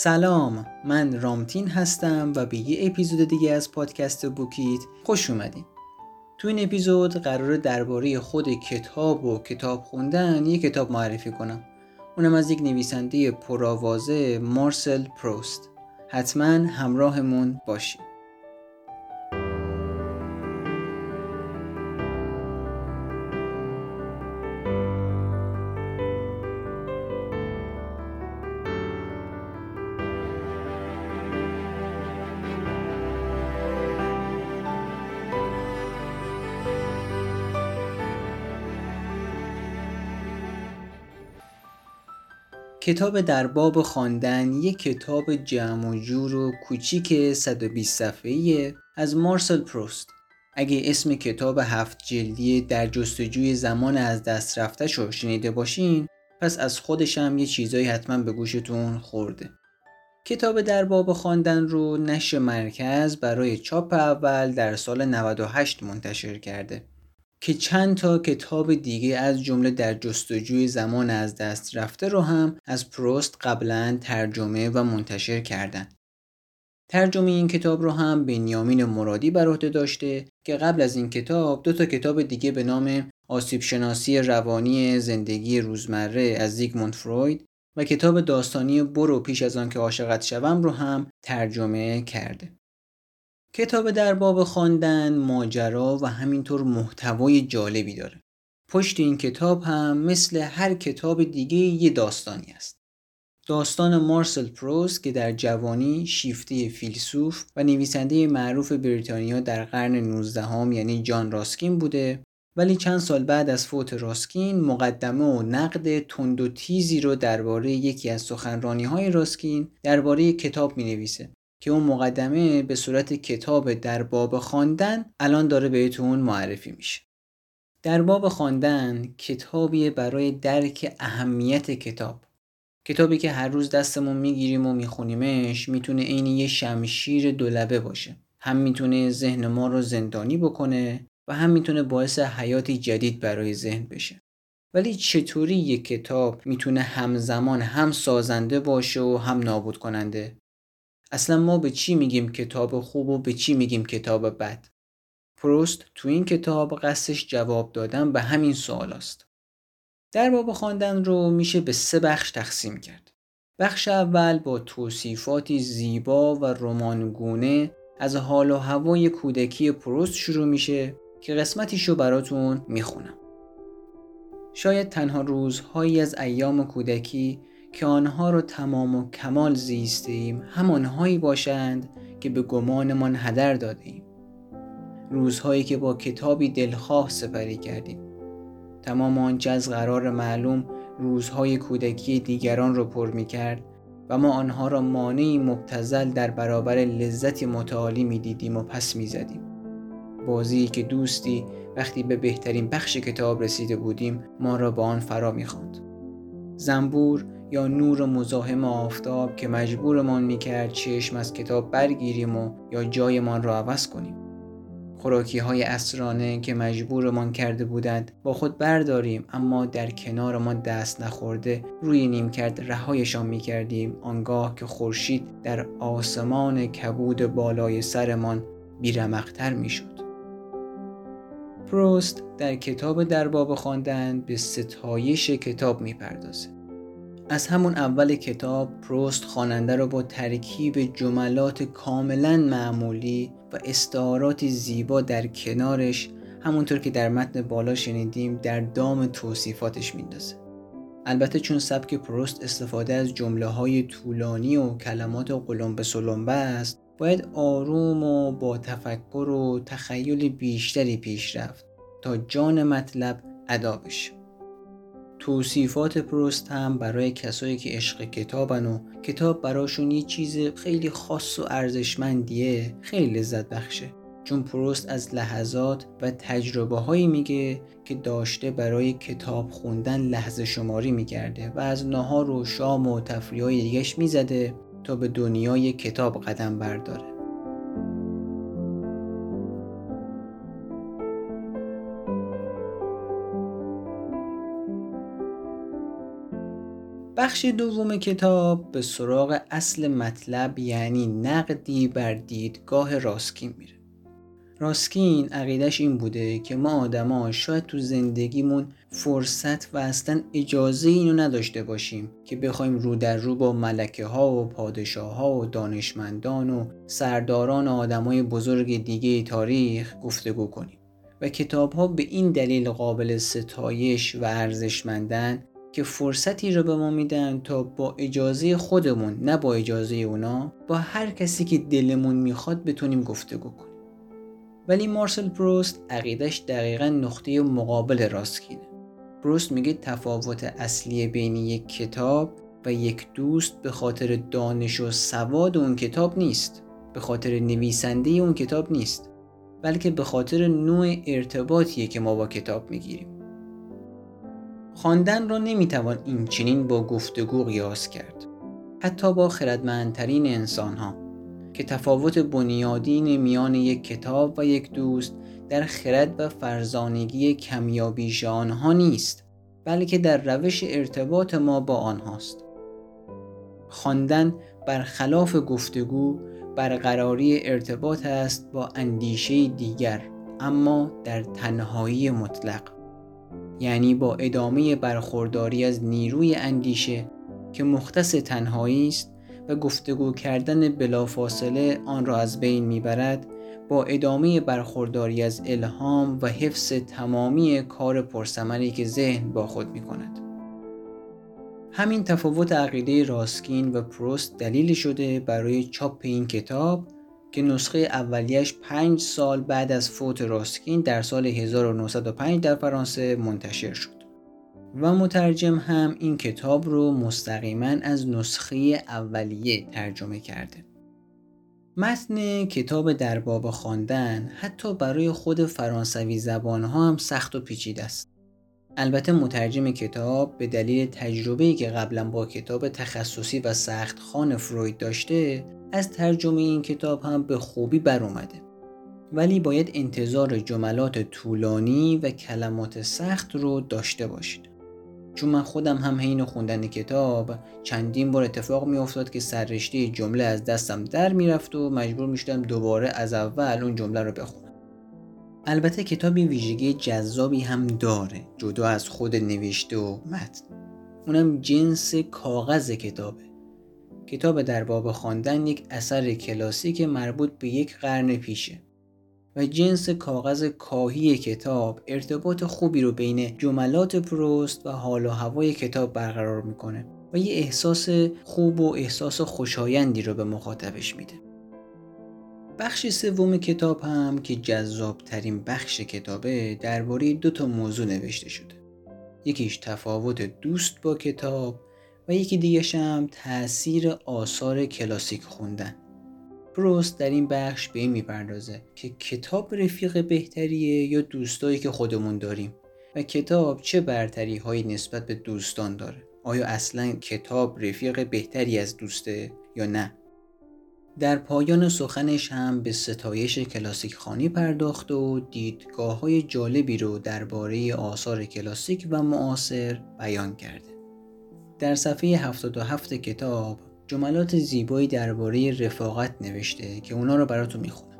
سلام من رامتین هستم و به یه اپیزود دیگه از پادکست بوکیت خوش اومدین. تو این اپیزود قرار درباره خود کتاب و کتاب خوندن یه کتاب معرفی کنم. اونم از یک نویسنده پرآوازه مارسل پروست. حتما همراهمون باشید کتاب در باب خواندن یک کتاب جمع و جور و کوچیک 120 صفحه‌ای از مارسل پروست. اگه اسم کتاب هفت جلدی در جستجوی زمان از دست رفته شو شنیده باشین پس از خودشم یه چیزایی حتما به گوشتون خورده. کتاب در باب خواندن رو نشر مرکز برای چاپ اول در سال 98 منتشر کرده. که چند تا کتاب دیگه از جمله در جستجوی زمان از دست رفته رو هم از پروست قبلا ترجمه و منتشر کردن. ترجمه این کتاب رو هم بنیامین مرادی بر عهده داشته که قبل از این کتاب دو تا کتاب دیگه به نام آسیب شناسی روانی زندگی روزمره از زیگموند فروید و کتاب داستانی برو پیش از آن که عاشقت شوم رو هم ترجمه کرده. کتاب در باب خواندن ماجرا و همینطور محتوای جالبی داره. پشت این کتاب هم مثل هر کتاب دیگه یه داستانی است. داستان مارسل پروس که در جوانی شیفته فیلسوف و نویسنده معروف بریتانیا در قرن 19 هم یعنی جان راسکین بوده ولی چند سال بعد از فوت راسکین مقدمه و نقد تند و تیزی رو درباره یکی از سخنرانی های راسکین درباره کتاب می نویسه که اون مقدمه به صورت کتاب در باب خواندن الان داره بهتون معرفی میشه. در باب خواندن کتابی برای درک اهمیت کتاب. کتابی که هر روز دستمون می‌گیریم و میخونیمش می‌تونه عین یه شمشیر دولبه باشه. هم می‌تونه ذهن ما رو زندانی بکنه و هم می‌تونه باعث حیاتی جدید برای ذهن بشه. ولی چطوری یک کتاب می‌تونه همزمان هم سازنده باشه و هم نابود کننده اصلا ما به چی میگیم کتاب خوب و به چی میگیم کتاب بد پروست تو این کتاب قصدش جواب دادن به همین سوال است. در باب خواندن رو میشه به سه بخش تقسیم کرد. بخش اول با توصیفاتی زیبا و رمانگونه از حال و هوای کودکی پروست شروع میشه که قسمتیشو براتون می‌خونم. شاید تنها روزهایی از ایام کودکی که آنها را تمام و کمال زیسته ایم همانهایی باشند که به گمانمان هدر داده ایم. روزهایی که با کتابی دلخواه سپری کردیم. تمام آنچه از قرار معلوم روزهای کودکی دیگران را پر می کرد و ما آنها را مانعی مبتزل در برابر لذتی متعالی می دیدیم و پس می زدیم. بازی که دوستی وقتی به بهترین بخش کتاب رسیده بودیم ما را با آن فرا می. زنبور یا نور مزاحم آفتاب که مجبورمان می‌کرد چشم از کتاب برگیریم و یا جایمان را عوض کنیم. خوراکی های اسرانه که مجبورمان کرده بودند با خود برداریم اما در کنارمان دست نخورده روی نیمکرد رهایشان می‌کردیم. آنگاه که خورشید در آسمان کبود بالای سرمان بیرمقتر می‌شد. پروست در کتاب در باب خواندن به ستایش کتاب می‌پردازه از همون اول کتاب پروست خواننده را با ترکیب جملات کاملا معمولی و استعارات زیبا در کنارش همونطور که در متن بالا شنیدیم در دام توصیفاتش میندازه. البته چون سبک پروست استفاده از جمله های طولانی و کلمات قلمبه سلمبه است باید آروم و با تفکر و تخیل بیشتری پیش رفت تا جان مطلب ادا بشه. توصیفات پروست هم برای کسایی که عشق کتابن و کتاب براشون یه چیز خیلی خاص و ارزشمندیه خیلی لذت بخشه. چون پروست از لحظات و تجربه هایی میگه که داشته برای کتاب خوندن لحظه شماری می‌کرده و از نهار و شام و تفریح های دیگش می‌زده تا به دنیای کتاب قدم برداره. بخش دوم کتاب به سراغ اصل مطلب یعنی نقدی بر دیدگاه راسکین میره. راسکین عقیدش این بوده که ما آدما شاید تو زندگیمون فرصت و اصلا اجازه اینو نداشته باشیم که بخوایم رو در رو با ملکه ها و پادشاه ها و دانشمندان و سرداران آدمای بزرگ دیگه تاریخ گفتگو کنیم. و کتاب ها به این دلیل قابل ستایش و ارزشمندن که فرصتی رو به ما میدن تا با اجازه خودمون نه با اجازه اونا با هر کسی که دلمون می‌خواد بتونیم گفتگو کنیم. ولی مارسل پروست عقیدش دقیقا نقطه مقابل راستکینه پروست میگه تفاوت اصلی بین یک کتاب و یک دوست به خاطر دانش و سواد اون کتاب نیست. به خاطر نویسنده اون کتاب نیست. بلکه به خاطر نوع ارتباطیه که ما با کتاب می‌گیریم. خواندن را نمی‌توان این چنین با گفتگو قیاس کرد. حتی با خردمندترین انسان ها که تفاوت بنیادین میان یک کتاب و یک دوست در خرد و فرزانگی کمیابیش آنها نیست بلکه در روش ارتباط ما با آنهاست. خواندن برخلاف گفتگو برقراری ارتباط است با اندیشه دیگر اما در تنهایی مطلق. یعنی با ادامه برخورداری از نیروی اندیشه که مختص تنهایی است و گفتگو کردن بلافاصله آن را از بین می‌برد با ادامه برخورداری از الهام و حفظ تمامی کار پرسمری که ذهن با خود می کند. همین تفاوت عقیده راسکین و پروست دلیل شده برای چاپ این کتاب که نسخه اولیش پنج سال بعد از فوت راسکین در سال 1905 در فرانسه منتشر شد. و مترجم هم این کتاب رو مستقیما از نسخه اولیه ترجمه کرده. متن کتاب در باب خواندن حتی برای خود فرانسوی زبان ها هم سخت و پیچیده است. البته مترجم کتاب به دلیل تجربه‌ای که قبلا با کتاب تخصصی و سخت خان فروید داشته از ترجمه این کتاب هم به خوبی بر اومده. ولی باید انتظار جملات طولانی و کلمات سخت رو داشته باشید. چون من خودم هم حین خوندن کتاب چندین بار اتفاق می افتاد که سررشته جمله از دستم در می‌رفت و مجبور می‌شدم دوباره از اول اون جمله رو بخونم البته کتابی ویژگی جذابی هم داره جدا از خود نوشته و متن اونم جنس کاغذ کتابه کتاب در باب خواندن یک اثر کلاسیک مربوط به یک قرن پیشه و جنس کاغذ کاهی کتاب ارتباط خوبی رو بین جملات پروست و حال و هوای کتاب برقرار می‌کنه و یه احساس خوب و احساس خوشایندی رو به مخاطبش میده. بخش سوم کتاب هم که جذاب ترین بخش کتابه درباره دو تا موضوع نوشته شده. یکیش تفاوت دوست با کتاب و یکی دیگه هم تاثیر آثار کلاسیک خوندن. پروست در این بخش به این می‌پردازه که کتاب رفیق بهتریه یا دوستایی که خودمون داریم و کتاب چه برتری هایی نسبت به دوستان داره آیا اصلا کتاب رفیق بهتری از دوسته یا نه در پایان سخنش هم به ستایش کلاسیک خانی پرداخته و دیدگاه های جالبی رو درباره آثار کلاسیک و معاصر بیان کرده. در صفحه 77 کتاب جملات زیبایی درباره رفاقت نوشته که اونا رو براتون می‌خونم.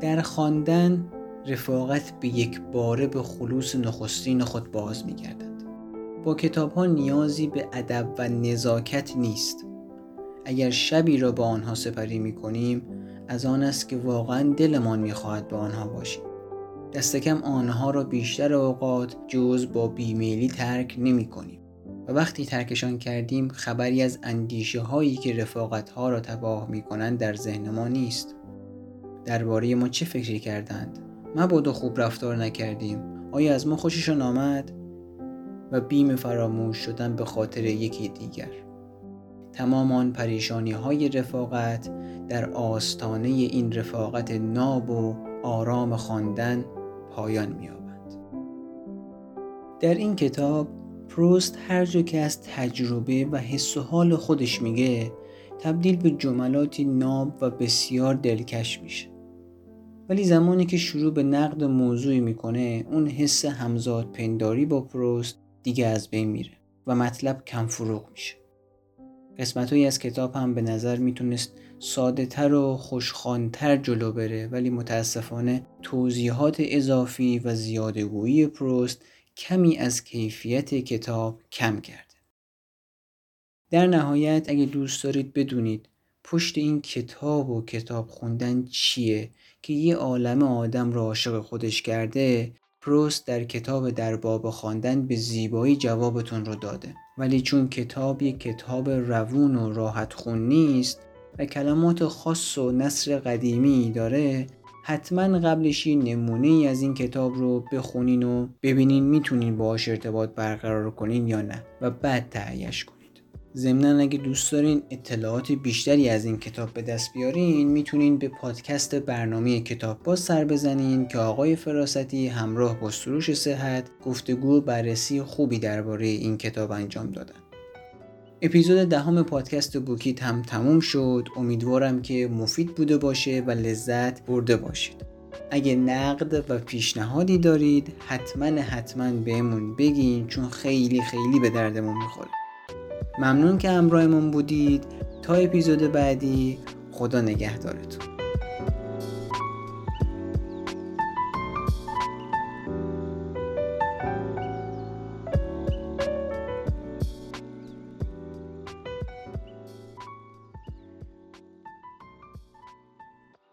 در خواندن رفاقت به یک باره به خلوص نخستین خود باز میگردد. با کتاب ها نیازی به ادب و نزاکت نیست. اگر شبی را با آنها سپری می کنیم از آن است که واقعا دلمان می‌خواهد با آنها باشیم. دست کم آنها را بیشتر اوقات جز با بیمیلی ترک نمی کنیم و وقتی ترکشان کردیم خبری از اندیشه هایی که رفاقت ها را تباه می کنند در ذهن ما نیست. درباره ما چه فکری کردند؟ مبادا خوب رفتار نکردیم. آیا از ما خوششان آمد؟ و بیم فراموش شدن به خاطر یکی دیگر. تمام آن پریشانی های رفاقت در آستانه این رفاقت ناب و آرام خواندن پایان می‌یابد. در این کتاب پروست هر جا که از تجربه و حس و حال خودش میگه تبدیل به جملاتی ناب و بسیار دلکش میشه. ولی زمانی که شروع به نقد موضوعی می‌کنه اون حس همزاد پنداری با پروست دیگه از بین میره و مطلب کم فروغ میشه. قسمت از کتاب هم به نظر می‌تونست ساده تر و خوشخانتر جلو بره ولی متاسفانه توضیحات اضافی و زیادگویی پروست کمی از کیفیت کتاب کم کرده. در نهایت اگه دوست دارید بدونید پشت این کتاب و کتاب خوندن چیه که یه عالم آدم را عاشق خودش کرده پروست در کتاب در باب خواندن به زیبایی جوابتون رو داده ولی چون کتاب یک کتاب روون و راحت خون نیست و کلمات خاص و نصر قدیمی داره حتما قبلش یه نمونه ای از این کتاب رو بخونین و ببینین می‌تونین باهاش ارتباط برقرار کنین یا نه و بعد تهیهش کنین ضمنا اگه دوست دارین اطلاعات بیشتری از این کتاب به دست بیارین می‌تونین به پادکست برنامه کتاب باز سر بزنین که آقای فراستی همراه با سروش صحت گفتگو و بررسی خوبی درباره این کتاب انجام دادن. اپیزود دهم پادکست بوکیت هم تموم شد. امیدوارم که مفید بوده باشه و لذت برده باشید. اگه نقد و پیشنهادی دارید حتما حتما بهمون بگین چون خیلی خیلی به دردمون می‌خوره. ممنون که همراهمون بودید. تا اپیزود بعدی خدا نگهدارتون.